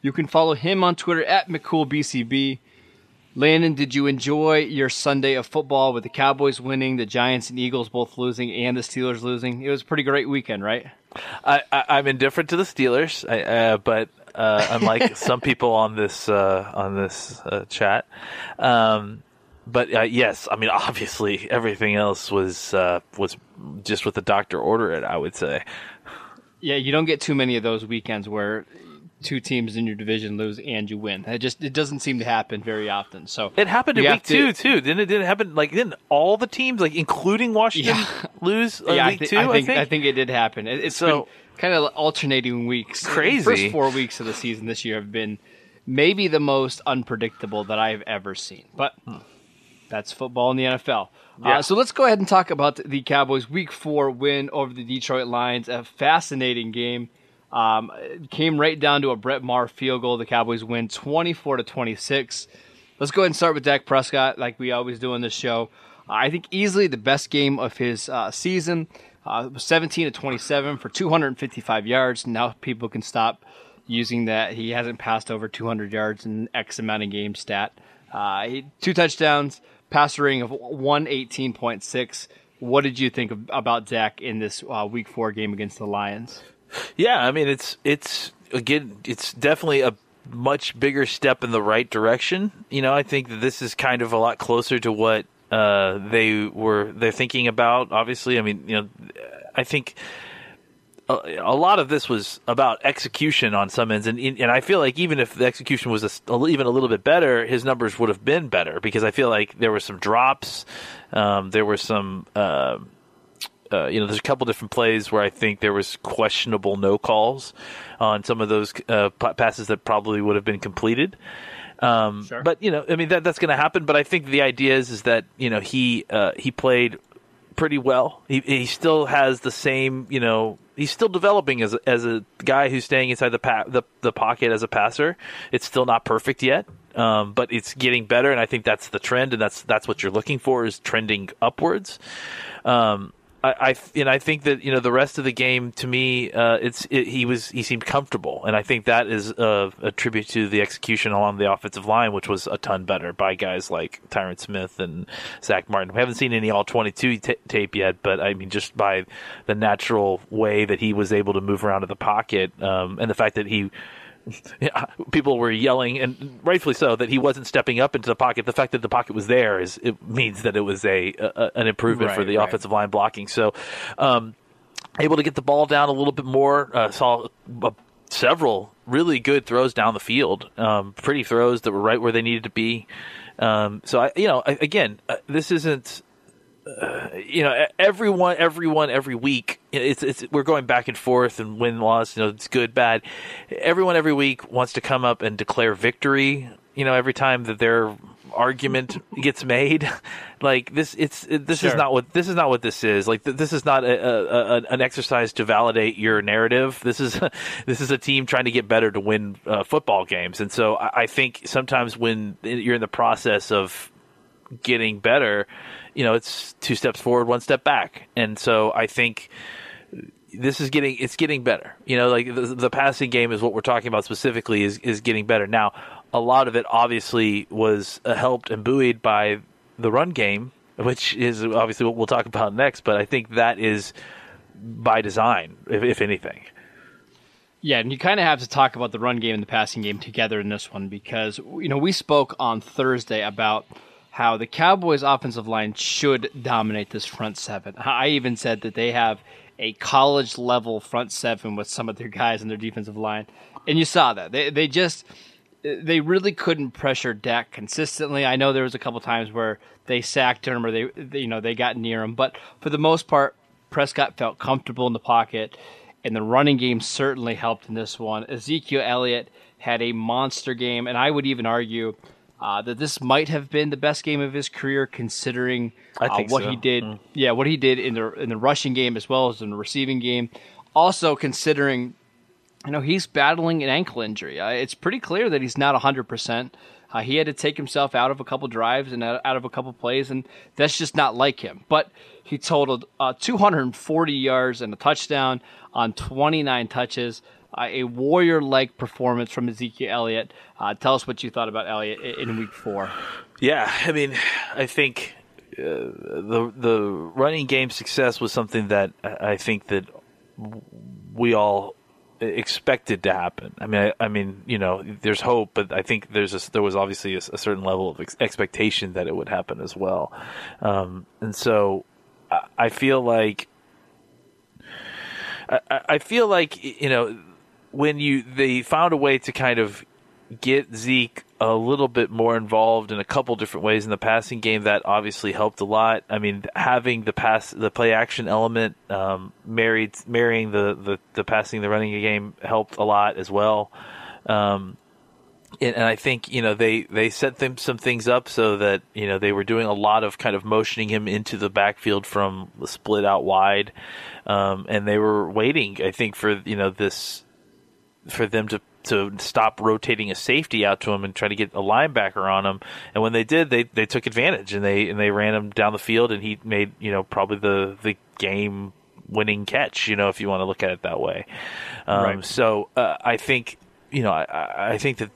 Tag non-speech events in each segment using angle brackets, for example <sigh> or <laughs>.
You can follow him on Twitter at McCoolBTB. Landon, did you enjoy your Sunday of football with the Cowboys winning, the Giants and Eagles both losing, and the Steelers losing? It was a pretty great weekend, right? I, am indifferent to the Steelers, I, uh, but uh, unlike <laughs> some people on this uh, on this uh, chat, um, but uh, yes, I mean obviously everything else was uh, was just what the doctor ordered. I would say. Yeah, you don't get too many of those weekends where two teams in your division lose and you win. It just it doesn't seem to happen very often. So it happened in week to, two too, didn't it? Didn't happen like didn't all the teams like including Washington yeah. <laughs> lose uh, yeah, week I th- two? I think, I think, I think it did happen. It, it's so kind of alternating weeks. Crazy. The first four weeks of the season this year have been maybe the most unpredictable that I've ever seen. But hmm. that's football in the NFL. Yeah. Uh, so let's go ahead and talk about the Cowboys' Week Four win over the Detroit Lions. A fascinating game. Um, came right down to a Brett Maher field goal. The Cowboys win 24 to 26. Let's go ahead and start with Dak Prescott, like we always do in this show. I think easily the best game of his uh, season. Uh, 17 to 27 for 255 yards. Now people can stop using that. He hasn't passed over 200 yards in X amount of games stat. Uh, two touchdowns, passer rating of 118.6. What did you think of, about Dak in this uh, Week Four game against the Lions? Yeah, I mean it's it's again it's definitely a much bigger step in the right direction. You know, I think that this is kind of a lot closer to what uh, they were they're thinking about. Obviously, I mean, you know, I think a, a lot of this was about execution on some ends, and and I feel like even if the execution was a, even a little bit better, his numbers would have been better because I feel like there were some drops, um, there were some. Uh, uh, you know, there's a couple different plays where I think there was questionable no calls on some of those uh, passes that probably would have been completed. Um, sure. But you know, I mean that that's going to happen. But I think the idea is is that you know he uh, he played pretty well. He he still has the same you know he's still developing as a, as a guy who's staying inside the, pa- the the pocket as a passer. It's still not perfect yet. Um, but it's getting better, and I think that's the trend, and that's that's what you're looking for is trending upwards. Um, I, I and I think that you know the rest of the game to me, uh, it's it, he was he seemed comfortable, and I think that is a, a, tribute to the execution along the offensive line, which was a ton better by guys like Tyron Smith and Zack Martin. We haven't seen any all twenty two t- tape yet, but I mean just by the natural way that he was able to move around in the pocket, um, and the fact that he <laughs> people were yelling, and rightfully so, that he wasn't stepping up into the pocket. The fact that the pocket was there is it means that it was a, a an improvement right, for the right. offensive line blocking. So, um, able to get the ball down a little bit more. Uh, saw uh, several really good throws down the field, um, pretty throws that were right where they needed to be. Um, so I, you know, I, again, uh, this isn't uh, you know, everyone, everyone, every week, it's it's we're going back and forth and win loss. You know, it's good, bad. Everyone every week wants to come up and declare victory. You know, every time that their argument gets made, <laughs> like this, it's it, this sure. is not what this is not what this is. Like this is not a, a, a, an exercise to validate your narrative. <laughs> This is <laughs> this is a team trying to get better to win uh, football games. And so I, I think sometimes when you're in the process of getting better you know, it's two steps forward, one step back. And so I think this is getting it's getting better. You know, like the, the, passing game is what we're talking about specifically is is getting better. Now, a lot of it obviously was uh, helped and buoyed by the run game, which is obviously what we'll talk about next. But I think that is by design, if, if anything. Yeah, and you kind of have to talk about the run game and the passing game together in this one because you know we spoke on Thursday about how the Cowboys' offensive line should dominate this front seven. I even said that they have a college level front seven with some of their guys in their defensive line, and you saw that they they just they really couldn't pressure Dak consistently. I know there was a couple times where they sacked him or they, they you know they got near him, but for the most part, Prescott felt comfortable in the pocket, and the running game certainly helped in this one. Ezekiel Elliott had a monster game, and I would even argue uh, that this might have been the best game of his career, considering uh, what so. he did. Mm. Yeah, what he did in the in the rushing game as well as in the receiving game. Also, considering you know he's battling an ankle injury, uh, it's pretty clear that he's not hundred percent. Uh, he had to take himself out of a couple drives and out, of a couple plays, and that's just not like him. But he totaled uh, 240 yards and a touchdown on 29 touches. Uh, a warrior-like performance from Ezekiel Elliott. Uh, tell us what you thought about Elliott in, Week Four. Yeah, I mean, I think uh, the the running game success was something that I think that we all expected to happen. I mean, I, I, mean, you know, there's hope, but I think there's a, there was obviously a, a, certain level of ex- expectation that it would happen as well, um, and so I, I feel like I, I, feel like you know when you they found a way to kind of get Zeke a little bit more involved in a couple different ways in the passing game. That obviously helped a lot. I mean, having the pass, the play action element, um, married marrying the, the the passing, the running game helped a lot as well. Um, and, and, I think you know they they set them some things up so that you know they were doing a lot of kind of motioning him into the backfield from the split out wide, um, and they were waiting. I think for you know this for them to to stop rotating a safety out to him and try to get a linebacker on him. And when they did, they they took advantage and they and they ran him down the field, and he made you know probably the the game winning catch. You know, if you want to look at it that way. Um, right. So uh, I think you know I, I think that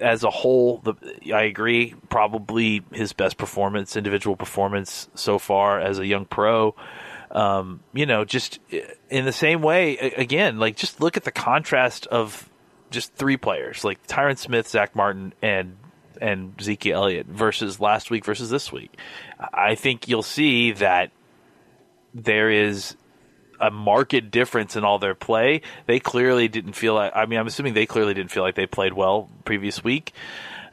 as a whole, the, I agree. Probably his best performance, individual performance so far as a young pro. Um, you know, just in the same way, again, like just look at the contrast of just three players like Tyron Smith, Zack Martin, and and Zeke Elliott versus last week versus this week. I think you'll see that there is a marked difference in all their play. They clearly didn't feel like. I mean, I'm assuming they clearly didn't feel like they played well previous week,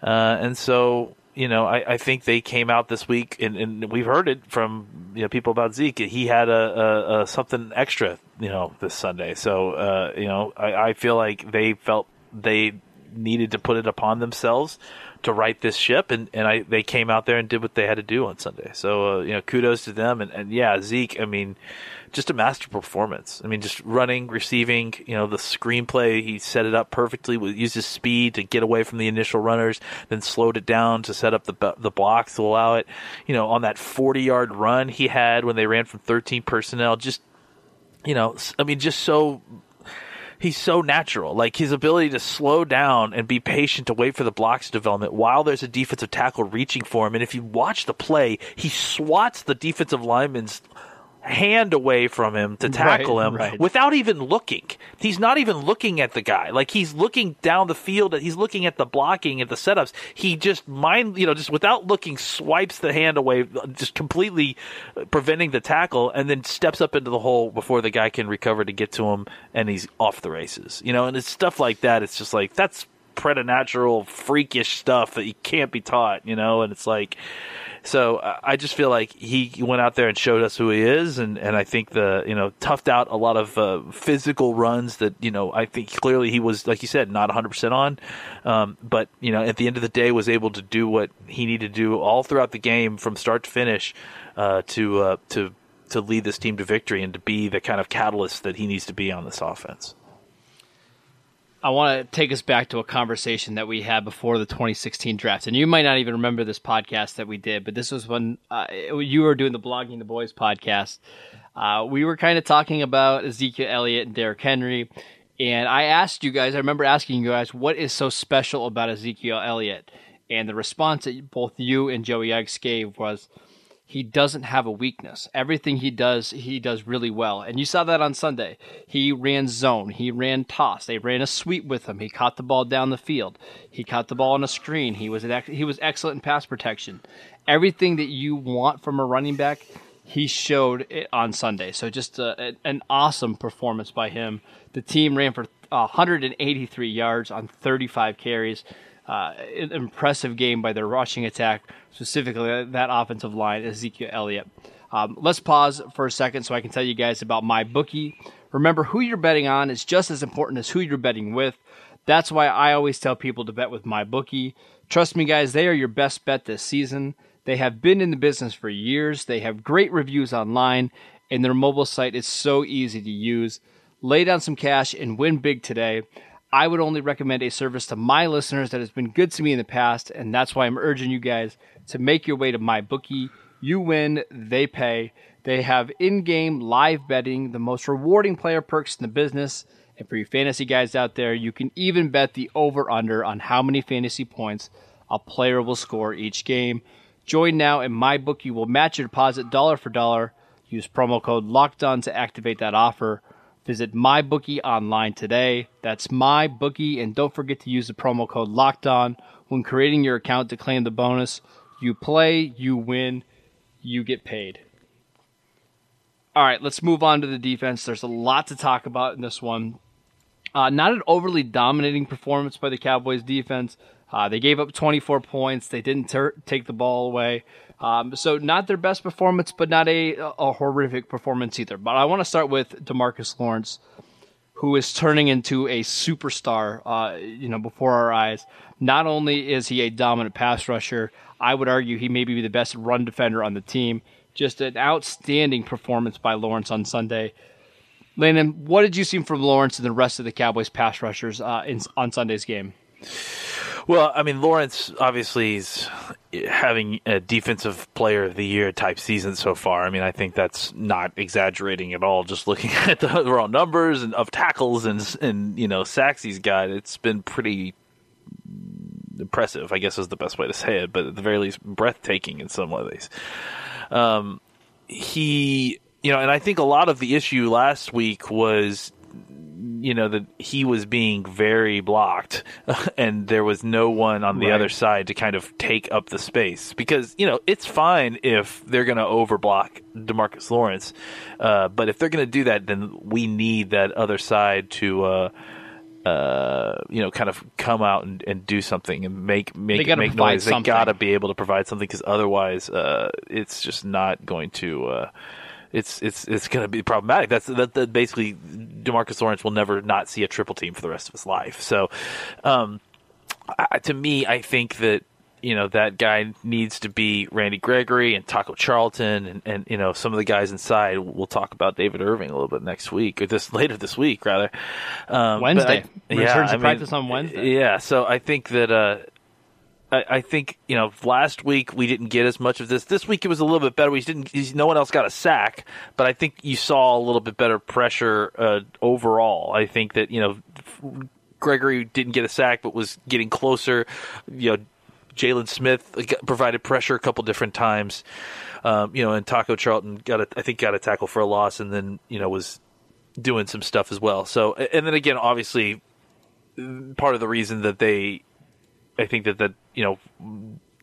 uh, and so you know, I, I, think they came out this week, and, and, we've heard it from you know people about Zeke. He had a, a, a something extra, you know, this Sunday. So uh, you know, I, I, feel like they felt they needed to put it upon themselves to right this ship, and, and I they came out there and did what they had to do on Sunday. So uh, you know, kudos to them, and, and yeah, Zeke. I mean, just a master performance. I mean, just running, receiving. You know, the screenplay he set it up perfectly. Used his speed to get away from the initial runners, then slowed it down to set up the the blocks to allow it. You know, on that forty yard run he had when they ran from thirteen personnel, just you know, I mean, just so he's so natural. Like his ability to slow down and be patient to wait for the blocks development while there's a defensive tackle reaching for him. And if you watch the play, he swats the defensive lineman's hand away from him to tackle right, him right. without even looking. He's not even looking at the guy. Like he's looking down the field. He's looking at the blocking at the setups. He just mind, you know, just without looking, swipes the hand away, just completely preventing the tackle, and then steps up into the hole before the guy can recover to get to him, and he's off the races. You know, and it's stuff like that. It's just like that's preternatural, freakish stuff that you can't be taught. You know, and it's like so uh, I just feel like he went out there and showed us who he is, and, and I think the you know toughed out a lot of uh, physical runs that you know I think clearly he was like you said not 100 percent on, um, but you know at the end of the day was able to do what he needed to do all throughout the game from start to finish uh, to uh, to to lead this team to victory and to be the kind of catalyst that he needs to be on this offense. I want to take us back to a conversation that we had before the 2016 draft. And you might not even remember this podcast that we did, but this was when uh, you were doing the Blogging the Boys podcast. Uh, we were kind of talking about Ezekiel Elliott and Derrick Henry. And I asked you guys, I remember asking you guys, what is so special about Ezekiel Elliott? And the response that both you and Joey Eggs gave was, he doesn't have a weakness. Everything he does, he does really well. And you saw that on Sunday. He ran zone, he ran toss, they ran a sweep with him. He caught the ball down the field. He caught the ball on a screen. He was an, he was excellent in pass protection. Everything that you want from a running back, he showed it on Sunday. So just uh, a, an awesome performance by him. The team ran for 183 yards on 35 carries uh, impressive game by their rushing attack, specifically that offensive line, Ezekiel Elliott. Um, let's pause for a second so I can tell you guys about my bookie. Remember, who you're betting on is just as important as who you're betting with. That's why I always tell people to bet with my bookie. Trust me, guys, they are your best bet this season. They have been in the business for years. They have great reviews online, and their mobile site is so easy to use. Lay down some cash and win big today. I would only recommend a service to my listeners that has been good to me in the past, and that's why I'm urging you guys to make your way to my bookie. You win, they pay. They have in-game live betting, the most rewarding player perks in the business. And for you fantasy guys out there, you can even bet the over/under on how many fantasy points a player will score each game. Join now, and my bookie will match your deposit dollar for dollar. Use promo code Locked On to activate that offer. Visit MyBookie online today. That's MyBookie, and don't forget to use the promo code Locked On when creating your account to claim the bonus. You play, you win, you get paid. All right, let's move on to the defense. There's a lot to talk about in this one. Uh, not an overly dominating performance by the Cowboys defense. Uh, they gave up 24 points. They didn't ter- take the ball away. Um, so not their best performance, but not a, a horrific performance either. But I want to start with Demarcus Lawrence, who is turning into a superstar. Uh, you know, before our eyes. Not only is he a dominant pass rusher, I would argue he may be the best run defender on the team. Just an outstanding performance by Lawrence on Sunday. Landon, what did you see from Lawrence and the rest of the Cowboys pass rushers uh, in, on Sunday's game? Well, I mean, Lawrence obviously is having a defensive player of the year type season so far. I mean, I think that's not exaggerating at all. Just looking <laughs> at the raw numbers and of tackles and and you know sacks he's got, it's been pretty impressive. I guess is the best way to say it, but at the very least, breathtaking in some ways. Um, he, you know, and I think a lot of the issue last week was you know that he was being very blocked <laughs> and there was no one on the right. other side to kind of take up the space because you know it's fine if they're going to overblock Demarcus Lawrence uh, but if they're going to do that then we need that other side to uh, uh, you know, kind of come out and, and do something and make make make noise. Something. They gotta be able to provide something because otherwise, uh, it's just not going to uh, it's it's it's going to be problematic. That's that, that, basically Demarcus Lawrence will never not see a triple team for the rest of his life. So, um, I, to me, I think that you know that guy needs to be Randy Gregory and Taco Charlton and, and you know some of the guys inside. We'll talk about David Irving a little bit next week or this later this week rather. Um, Wednesday I, yeah, returns to practice on Wednesday. Yeah, so I think that uh, I, I, think you know last week we didn't get as much of this. This week it was a little bit better. We didn't. No one else got a sack, but I think you saw a little bit better pressure uh, overall. I think that you know Gregory didn't get a sack, but was getting closer. You know, Jaylon Smith provided pressure a couple different times. Um, you know, and Taco Charlton got a, I think got a tackle for a loss, and then you know was doing some stuff as well. So, and then again, obviously, part of the reason that they I think that that you know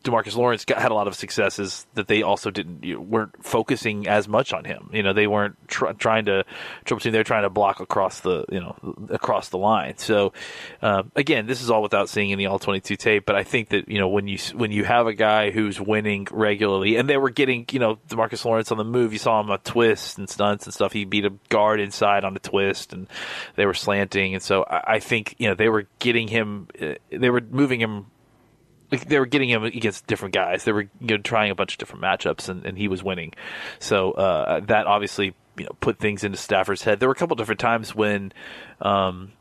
Demarcus Lawrence got, had a lot of successes that they also didn't you know, weren't focusing as much on him. You know, they weren't tr- trying to triple team. They're trying to block across the you know across the line. So um, again, this is all without seeing any all twenty two tape. But I think that you know when you when you have a guy who's winning regularly, and they were getting you know Demarcus Lawrence on the move. You saw him a twist and stunts and stuff. He beat a guard inside on a twist, and they were slanting. And so I, I think you know they were getting him. Uh, they were moving him like they were getting him against different guys. They were you know, trying a bunch of different matchups, and, and he was winning. So uh, that obviously you know put things into Stafford's head. There were a couple different times when, um,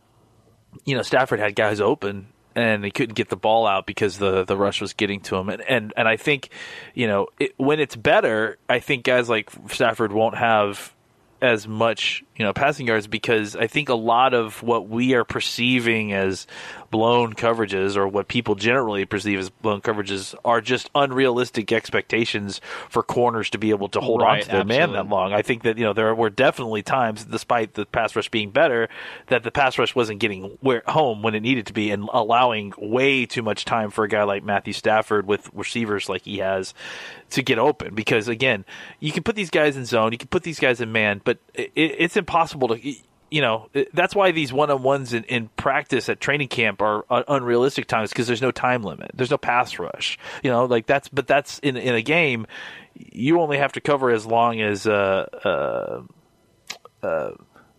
you know, Stafford had guys open and he couldn't get the ball out because the the rush was getting to him. And and, and I think, you know, it, when it's better, I think guys like Stafford won't have as much, you know, passing yards because I think a lot of what we are perceiving as blown coverages or what people generally perceive as blown coverages are just unrealistic expectations for corners to be able to hold right, on to their absolutely. man that long. I think that, you know, there were definitely times, despite the pass rush being better, that the pass rush wasn't getting where, home when it needed to be and allowing way too much time for a guy like Matthew Stafford with receivers like he has to get open because again, you can put these guys in zone, you can put these guys in man, but it, it's impossible to you know that's why these one-on-ones in, in practice at training camp are unrealistic times because there's no time limit. There's no pass rush. You know like that's but that's in in a game you only have to cover as long as uh uh, uh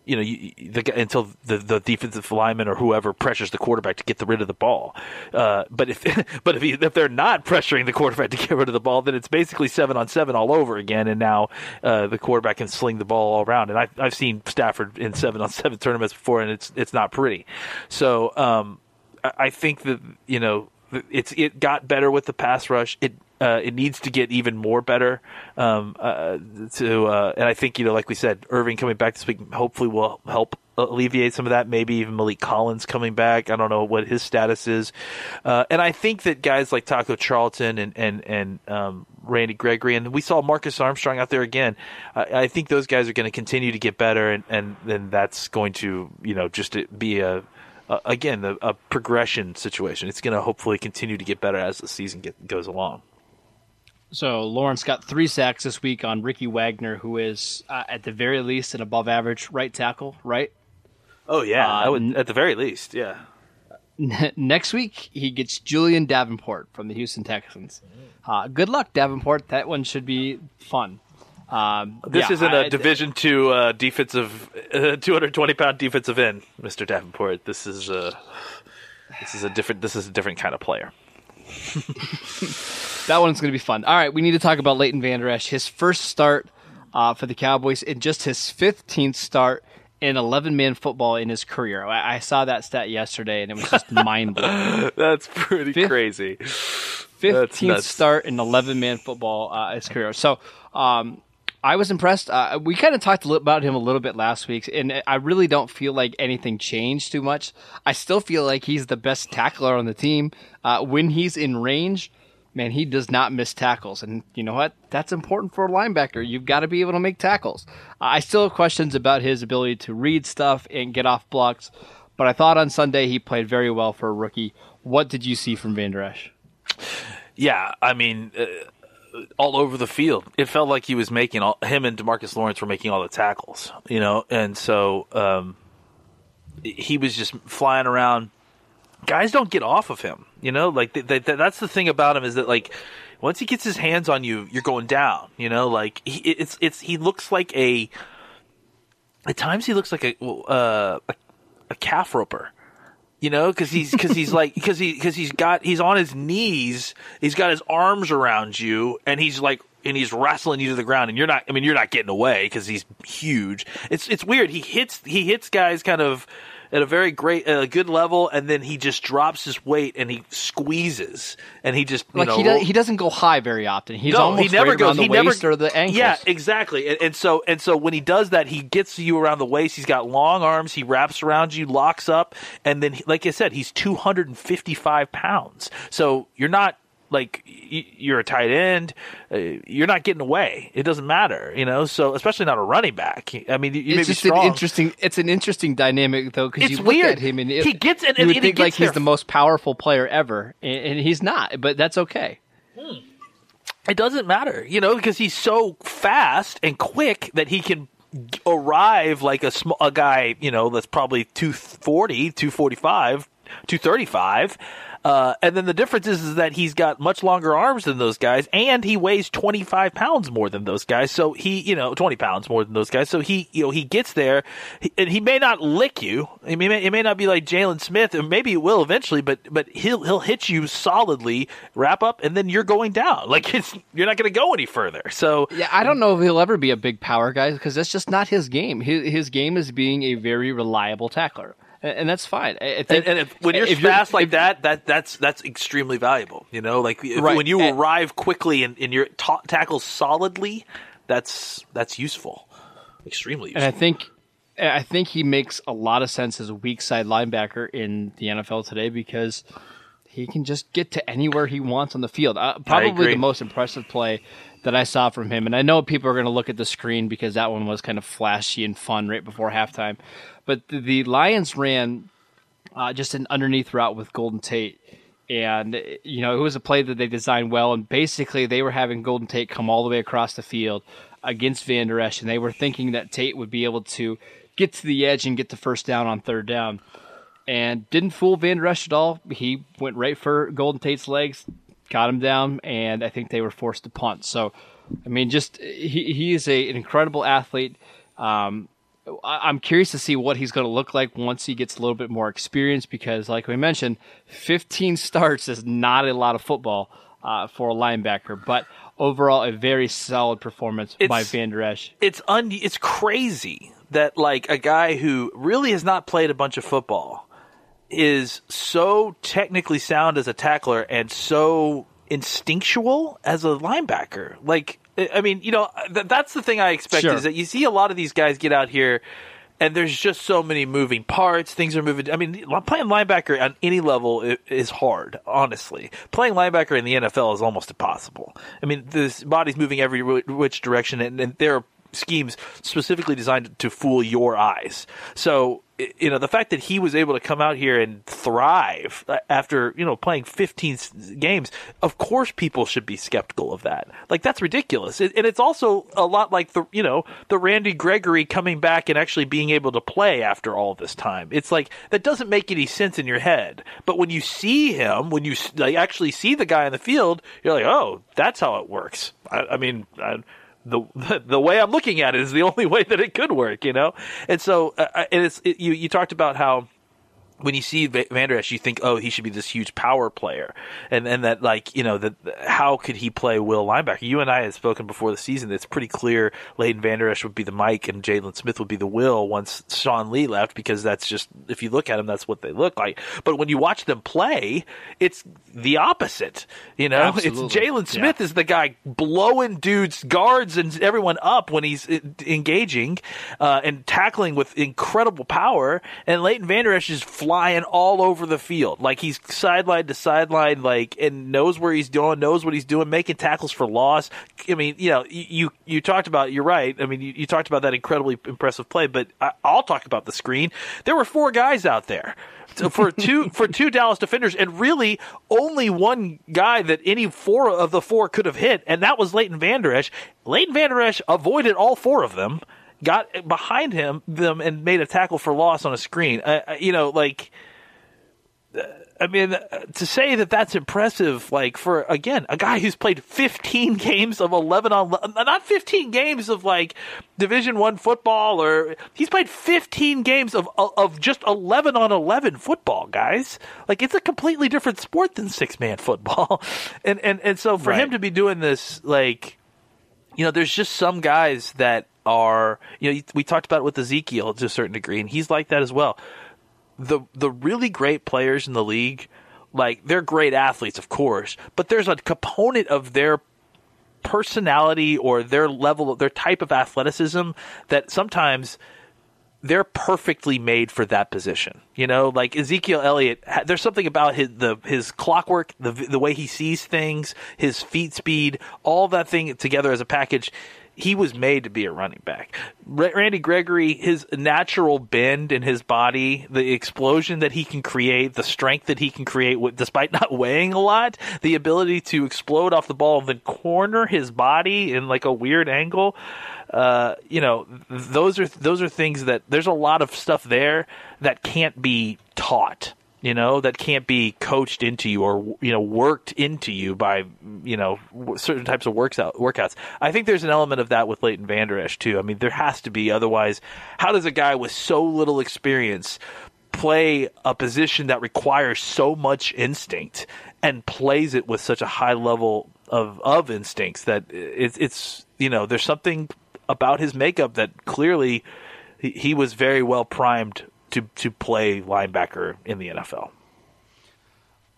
you know, you, the, until the, the defensive lineman or whoever pressures the quarterback to get the rid of the ball. Uh, but if <laughs> but if, he, if they're not pressuring the quarterback to get rid of the ball, then it's basically seven on seven all over again. And now uh, the quarterback can sling the ball all around. And I, I've seen Stafford in seven on seven tournaments before, and it's it's not pretty. So um, I, I think that you know it's it got better with the pass rush. It uh, it needs to get even more better. Um, uh, to uh, and I think you know, like we said, Irving coming back this week hopefully will help alleviate some of that. Maybe even Maliek Collins coming back. I don't know what his status is. Uh, and I think that guys like Taco Charlton and and and um, Randy Gregory and we saw Marcus Armstrong out there again. I, I think those guys are going to continue to get better, and and then that's going to you know just be a uh, again, a, a, progression situation. It's going to hopefully continue to get better as the season get, goes along. So Lawrence got three sacks this week on Ricky Wagner, who is uh, at the very least an above average right tackle, right? Oh yeah, uh, I would at the very least, yeah. <laughs> next week he gets Julie'n Davenport from the Houston Texans. Uh, good luck, Davenport. That one should be fun. Um, this yeah, isn't a Division two uh, defensive, uh, <laughs> two hundred twenty pound defensive end, Mister Davenport. This is a this is a different this is a different kind of player. <laughs> that one's going to be fun. All right, we need to talk about Leighton Vander Esch. His first start uh, for the Cowboys in just his 15th start in 11 man football in his career. I, I, saw that stat yesterday and it was just <laughs> mind blowing. That's pretty crazy. 15th start in 11 man football uh, his career. So, um, I was impressed. Uh, we kind of talked about him a little bit last week, and I really don't feel like anything changed too much. I still feel like he's the best tackler on the team. Uh, when he's in range, man, he does not miss tackles. And you know what? That's important for a linebacker. You've got to be able to make tackles. I still have questions about his ability to read stuff and get off blocks, but I thought on Sunday he played very well for a rookie. What did you see from Vander Esch? Yeah, I mean, uh, all over the field. It felt like he was making all him and Demarcus Lawrence were making all the tackles, you know, and so um, he was just flying around guys don't get off of him. You know, like they, they, that's the thing about him is that like once he gets his hands on you, you're going down. You know, like he, it's it's he looks like a at times he looks like a uh, a, a calf roper. You know, because he's because he's like because he because he's got he's on his knees, he's got his arms around you, and he's like and he's wrestling you to the ground, and you're not. I mean, you're not getting away because he's huge. It's it's weird. He hits he hits guys kind of at a very great, a good level, and then he just drops his weight and he squeezes, and he just like know, he does, he doesn't go high very often. He's no, almost he never right goes. he never or the ankles. Yeah, exactly. And, and, so and so when he does that, he gets you around the waist. He's got long arms. He wraps around you, locks up, and then like I said, he's two hundred and fifty five pounds. So you're not like you're a tight end, uh, you're not getting away. It doesn't matter, you know. So especially not a running back. I mean, you it's just an interesting. It's an interesting dynamic though because you look weird. at him and it, he gets and, you would and think like he's the most powerful player ever, and, and he's not. But that's okay. Hmm. It doesn't matter, you know, because he's so fast and quick that he can arrive like a small a guy, you know, that's probably 240, 245, 235 uh, and then the difference is, is that he's got much longer arms than those guys, and he weighs 25 pounds more than those guys. So he, you know, 20 pounds more than those guys. So he, you know, he gets there, and he may not lick you. I mean, it may not be like Jaylon Smith, and maybe it will eventually, but but he'll he'll hit you solidly, wrap up, and then you're going down. <laughs> Like it's you're not going to go any further. So yeah, I don't know if he'll ever be a big power guy because that's just not his game. His his game is being a very reliable tackler and, that's fine. and, and if, when you're if fast like if, that, that that's that's extremely valuable. You know, like right. when you and, arrive quickly and, and you're ta- tackle solidly, that's that's useful, extremely useful. And I think I think he makes a lot of sense as a weak side linebacker in the NFL today because he can just get to anywhere he wants on the field. Uh, probably the most impressive play that I saw from him, and I know people are going to look at the screen because that one was kind of flashy and fun right before halftime. But the, the Lions ran uh, just an underneath route with Golden Tate. And, you know, it was a play that they designed well. And basically, they were having Golden Tate come all the way across the field against Vander Esch. And they were thinking that Tate would be able to get to the edge and get the first down on third down. And didn't fool Vander Esch at all. He went right for Golden Tate's legs, got him down, and I think they were forced to punt. So, I mean, just he, he is a, an incredible athlete. Um, I'm curious to see what he's going to look like once he gets a little bit more experience because, like we mentioned, 15 <laughs> starts is not a lot of football uh, for a linebacker, but overall, a very solid performance It's- by Vander Esch. it's un it's crazy that like a guy who really has not played a bunch of football is so technically sound as a tackler and so instinctual as a linebacker. Like I mean, you know, th- that's the thing I expect Sure. is that you see a lot of these guys get out here and there's just so many moving parts. Things are moving. I mean, playing linebacker on any level is hard. Honestly, playing linebacker in the NFL is almost impossible. I mean, this body's moving every which direction, and, and there are schemes specifically designed to fool your eyes. So, you know, the fact that he was able to come out here and thrive uh, after you know playing 15 games, of course, people should be skeptical of that. Like that's ridiculous, and it's also a lot like the you know the Randy Gregory coming back and actually being able to play after all this time. It's like that doesn't make any sense in your head, but when you see him, when you like, actually see the guy in the field, you're like, oh, that's how it works. I, I mean. I, the <laughs> the way I'm looking at it is the only way that it could work, you know. And so, uh, and it's it, you you talked about how when you see Va- Van Esch, you think, oh, he should be this huge power player, and and that like you know that how could he play will linebacker? You and I had spoken before the season. It's pretty clear Leighton Vander Esch would be the Mike and Jaylon Smith would be the Will once Sean Lee left because that's just if you look at them, that's what they look like. But when you watch them play, it's the opposite. You know, Absolutely. it's Jaylon Smith is the guy blowing dudes, guards, and everyone up when he's uh, engaging uh, and tackling with incredible power. And Leighton Vander Esch is flying all over the field, like he's sideline to sideline, like and knows where he's doing, knows what he's doing, making tackles for loss. I mean, you know, you you, talked about. You're right. I mean, you, you talked about that incredibly impressive play, but I, I'll talk about the screen. There were four guys out there for two for two Dallas defenders, and really only one guy that any four of the four could have hit, and that was Leighton Vander Esch. Leighton Vander Esch avoided all four of them, got behind him them, and made a tackle for loss on a screen. Uh, you know, like. I mean, to say that that's impressive, like for again a guy who's played 15 <laughs> games of 11 on not 15 games of like Division One football, or he's played 15 games of of just 11 on 11 football, guys. Like it's a completely different sport than six man football, <laughs> and and and so for him to be doing this, like you know, there's just some guys that are, you know, we talked about it with Ezekiel to a certain degree, and he's like that as well. The the really great players in the league, like they're great athletes, of course, but there's a component of their personality or their level their type of athleticism that sometimes they're perfectly made for that position. You know, like Ezekiel Elliott, there's something about his the his clockwork, the the way he sees things, his feet speed, all that thing together as a package. He was made to be a running back. Randy Gregory, his natural bend in his body, the explosion that he can create, the strength that he can create, despite not weighing a lot, the ability to explode off the ball and then corner his body in like a weird angle uh, you know, those are those are things that there's a lot of stuff there that can't be taught. You know, that can't be coached into you or you know worked into you by you know certain types of works out, workouts. I think there's an element of that with Leighton Vander Esch too. I mean, there has to be. Otherwise, how does a guy with so little experience play a position that requires so much instinct and plays it with such a high level of of instincts that it's it's you know there's something about his makeup that clearly he, he was very well primed to to play linebacker in the NFL.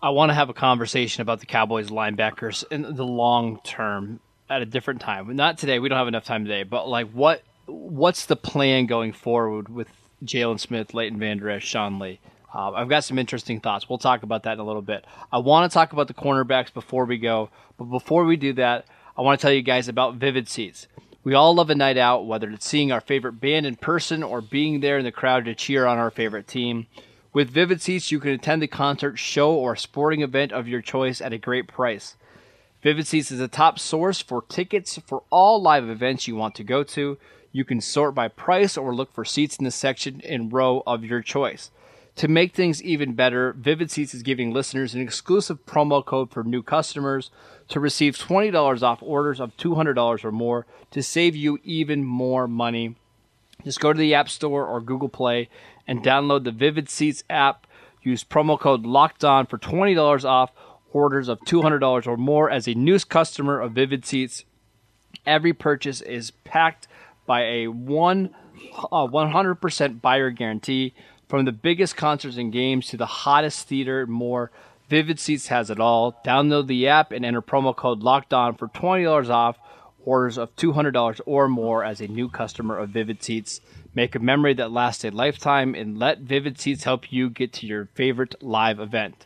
I want to have a conversation about the Cowboys linebackers in the long term at a different time. Not today. We don't have enough time today. But like, what what's the plan going forward with Jaylon Smith, Leighton Vander Esch, Sean Lee? Uh, I've got some interesting thoughts. We'll talk about that in a little bit. I want to talk about the cornerbacks before we go, but before we do that, I want to tell you guys about Vivid Seats. We all love a night out, whether it's seeing our favorite band in person or being there in the crowd to cheer on our favorite team. With Vivid Seats, you can attend a concert, show, or sporting event of your choice at a great price. Vivid Seats is a top source for tickets for all live events you want to go to. You can sort by price or look for seats in the section and row of your choice. To make things even better, Vivid Seats is giving listeners an exclusive promo code for new customers to receive $20 off orders of $200 or more to save you even more money. Just go to the App Store or Google Play and download the Vivid Seats app. Use promo code Locked On for twenty dollars off orders of two hundred dollars or more as a new customer of Vivid Seats. Every purchase is packed by a one uh, one hundred percent buyer guarantee. From the biggest concerts and games to the hottest theater, more. Vivid Seats has it all. Download the app and enter promo code Locked On for twenty dollars off orders of two hundred dollars or more as a new customer of Vivid Seats. Make a memory that lasts a lifetime, and let Vivid Seats help you get to your favorite live event.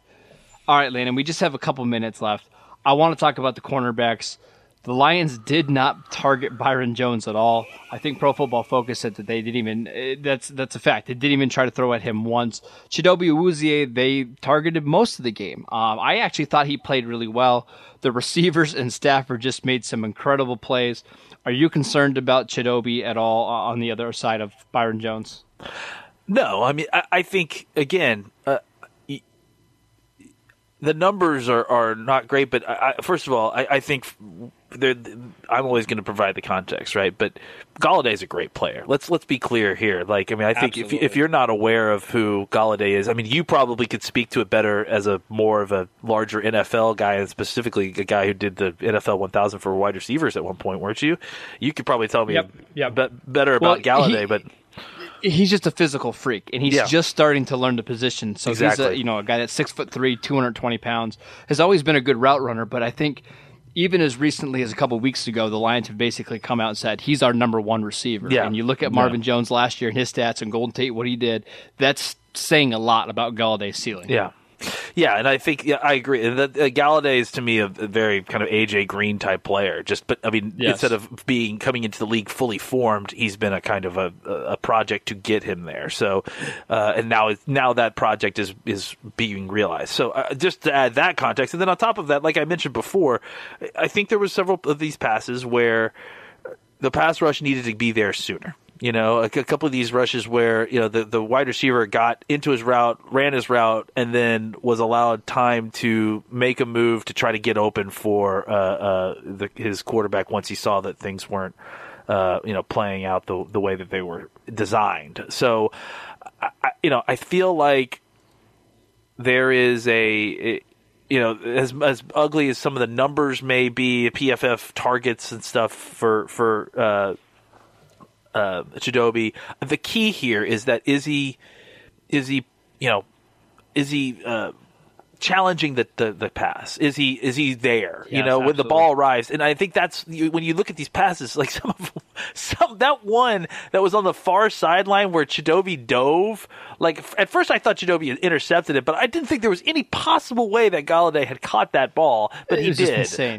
All right, Landon, we just have a couple minutes left. I want to talk about the cornerbacks. The Lions did not target Byron Jones at all. I think Pro Football Focus said that they didn't even. eh, That's that's a fact. They didn't even try to throw at him once. Chidobe Awuzie, they targeted most of the game. Um, I actually thought he played really well. The receivers and Stafford just made some incredible plays. Are you concerned about Chidobe at all uh, on the other side of Byron Jones? No, I mean, I, I think again, uh, the numbers are, are not great. But I, I, first of all, I, I think I'm always going to provide the context, right? But Golladay is a great player. Let's let's be clear here. Like, I mean, I think if if you're not aware of who Golladay is, I mean, you probably could speak to it better as a more of a larger NFL guy, and specifically a guy who did the NFL 1000 for wide receivers at one point, weren't you? You could probably tell me Yep, yep. be- better Well, about Golladay, he- but. he's just a physical freak, and he's Yeah. just starting to learn the position. So he's a you know a guy that's six foot three, two hundred twenty pounds, has always been a good route runner. But I think even as recently as a couple weeks ago, the Lions have basically come out and said he's our number one receiver. Yeah. And you look at Marvin Jones last year and his stats and Golden Tate, what he did. That's saying a lot about Golladay's ceiling. Yeah. Yeah, and I think yeah, I agree. That uh, Golladay is to me a, a very kind of AJ Green type player. Just, but I mean, Yes. instead of being coming into the league fully formed, he's been a kind of a, a project to get him there. So, uh, and now now that project is is being realized. So, uh, just to add that context, and then on top of that, like I mentioned before, I think there was several of these passes where the pass rush needed to be there sooner. You know, a, a couple of these rushes where you know the the wide receiver got into his route, ran his route, and then was allowed time to make a move to try to get open for uh, uh, the, his quarterback once he saw that things weren't uh, you know playing out the the way that they were designed. So, I, you know, I feel like there is a. you know, as as ugly as some of the numbers may be, PFF targets and stuff for for uh, uh, Chidobe. The key here is that is he is he you know is he uh, challenging the, the the pass? Is he is he there? you Yes, know, when the ball arrives, and I think that's when you look at these passes, like <laughs> some of them, some that one that was on the far sideline where Chidobe dove. Like at first, I thought Chidobe had intercepted it, but I didn't think there was any possible way that Golladay had caught that ball. But he did.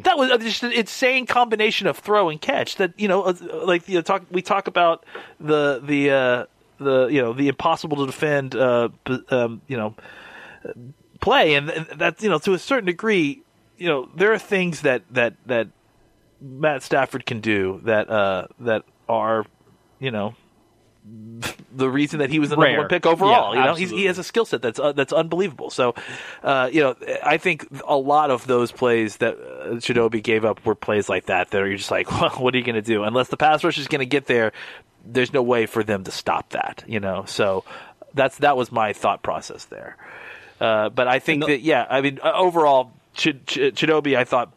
That was uh, just an insane combination of throw and catch. That you know, uh, like you know, talk we talk about the the uh, the you know the impossible to defend uh, um, you know play, and th- that's you know to a certain degree, you know there are things that that that Matt Stafford can do that uh, that are you know <laughs> the reason that he was the number Rare. one pick overall. Yeah, you know, He's, he has a skill set that's uh, that's unbelievable. So, uh, you know, I think a lot of those plays that uh, Chidobe gave up were plays like that that are you're just like, <laughs> well, what are you going to do? Unless the pass rush is going to get there, there's no way for them to stop that. You know, so that's that was my thought process there. Uh, but I think No- that yeah, I mean, uh, overall, Ch- Ch- Chidobe, I thought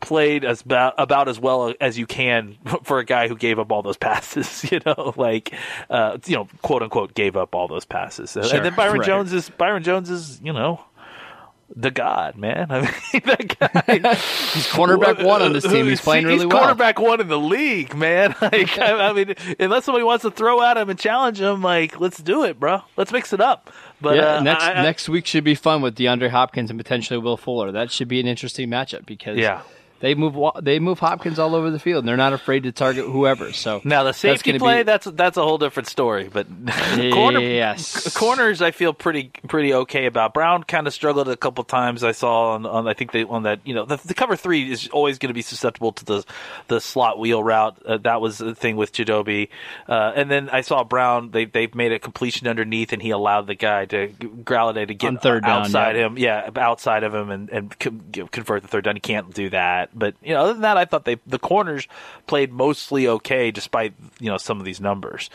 played as about, about as well as you can <laughs> for a guy who gave up all those passes. <laughs> You know, like uh, you know, quote unquote, gave up all those passes. Sure, and then Byron right. Jones is Byron Jones is you know the god man. <laughs> I mean, that guy. <laughs> He's cornerback one on this team. He's <laughs> playing really He's well. quarterback one in the league, man. Like, I, I mean, unless somebody wants to throw at him and challenge him, like, let's do it, bro. Let's mix it up. But yeah, uh, next I- I- next week should be fun with DeAndre Hopkins and potentially Will Fuller. That should be an interesting matchup because Yeah. They move they move Hopkins all over the field. and They're not afraid to target whoever. So Now the that's safety gonna play be- that's that's a whole different story. But <laughs> corner, Yes. corners I feel pretty pretty okay about. Brown kind of struggled a couple times. I saw on, on I think they on that you know the, the cover three is always going to be susceptible to the the slot wheel route. Uh, that was the thing with Chidobe. Uh, and then I saw Brown. They they made a completion underneath, and he allowed the guy to Golladay to get On third down, outside yeah. him. Yeah, outside of him, and and convert the third down. He can't do that. That. But you know, other than that, I thought they the corners played mostly okay, despite you know some of these numbers.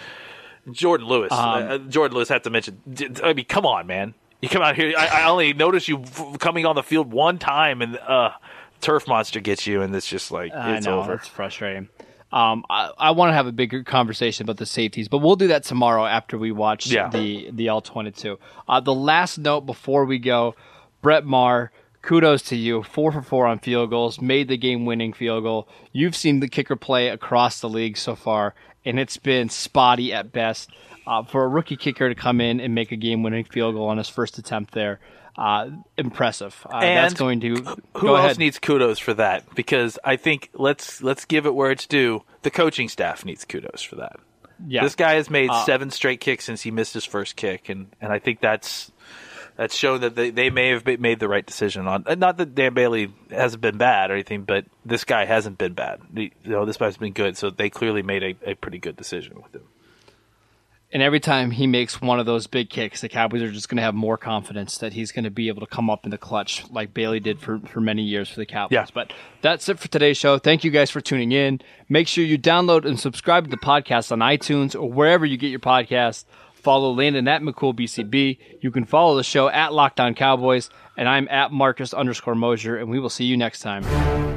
Jourdan Lewis, um, uh, Jourdan Lewis, had to mention. I mean, come on, man. You come out here. I, I only noticed you coming on the field one time, and uh, turf monster gets you, and it's just like it's know, over. It's frustrating. Um, I, I want to have a bigger conversation about the safeties, but we'll do that tomorrow after we watch yeah. the the L twenty two. Uh, the last note before we go, Brett Maher, kudos to you. Four for four on field goals, made the game winning field goal. You've seen the kicker play across the league so far, and it's been spotty at best. Uh, for a rookie kicker to come in and make a game winning field goal on his first attempt there, uh, impressive. Uh, and that's going to. Who else ahead. needs kudos for that? Because I think let's let's give it where it's due. The coaching staff needs kudos for that. Yeah. This guy has made uh, seven straight kicks since he missed his first kick, and, and I think that's that's shown that they, they may have made the right decision on. Not that Dan Bailey hasn't been bad or anything, but this guy hasn't been bad. You know, this guy's been good, so they clearly made a, a pretty good decision with him. And every time he makes one of those big kicks, the Cowboys are just going to have more confidence that he's going to be able to come up in the clutch like Bailey did for, for many years for the Cowboys. Yeah. But that's it for today's show. Thank you guys for tuning in. Make sure you download and subscribe to the podcast on iTunes or wherever you get your podcasts. Follow Landon at McCoolBTB. You can follow the show at Lockdown Cowboys. And I'm at Marcus underscore Mosier, And we will see you next time.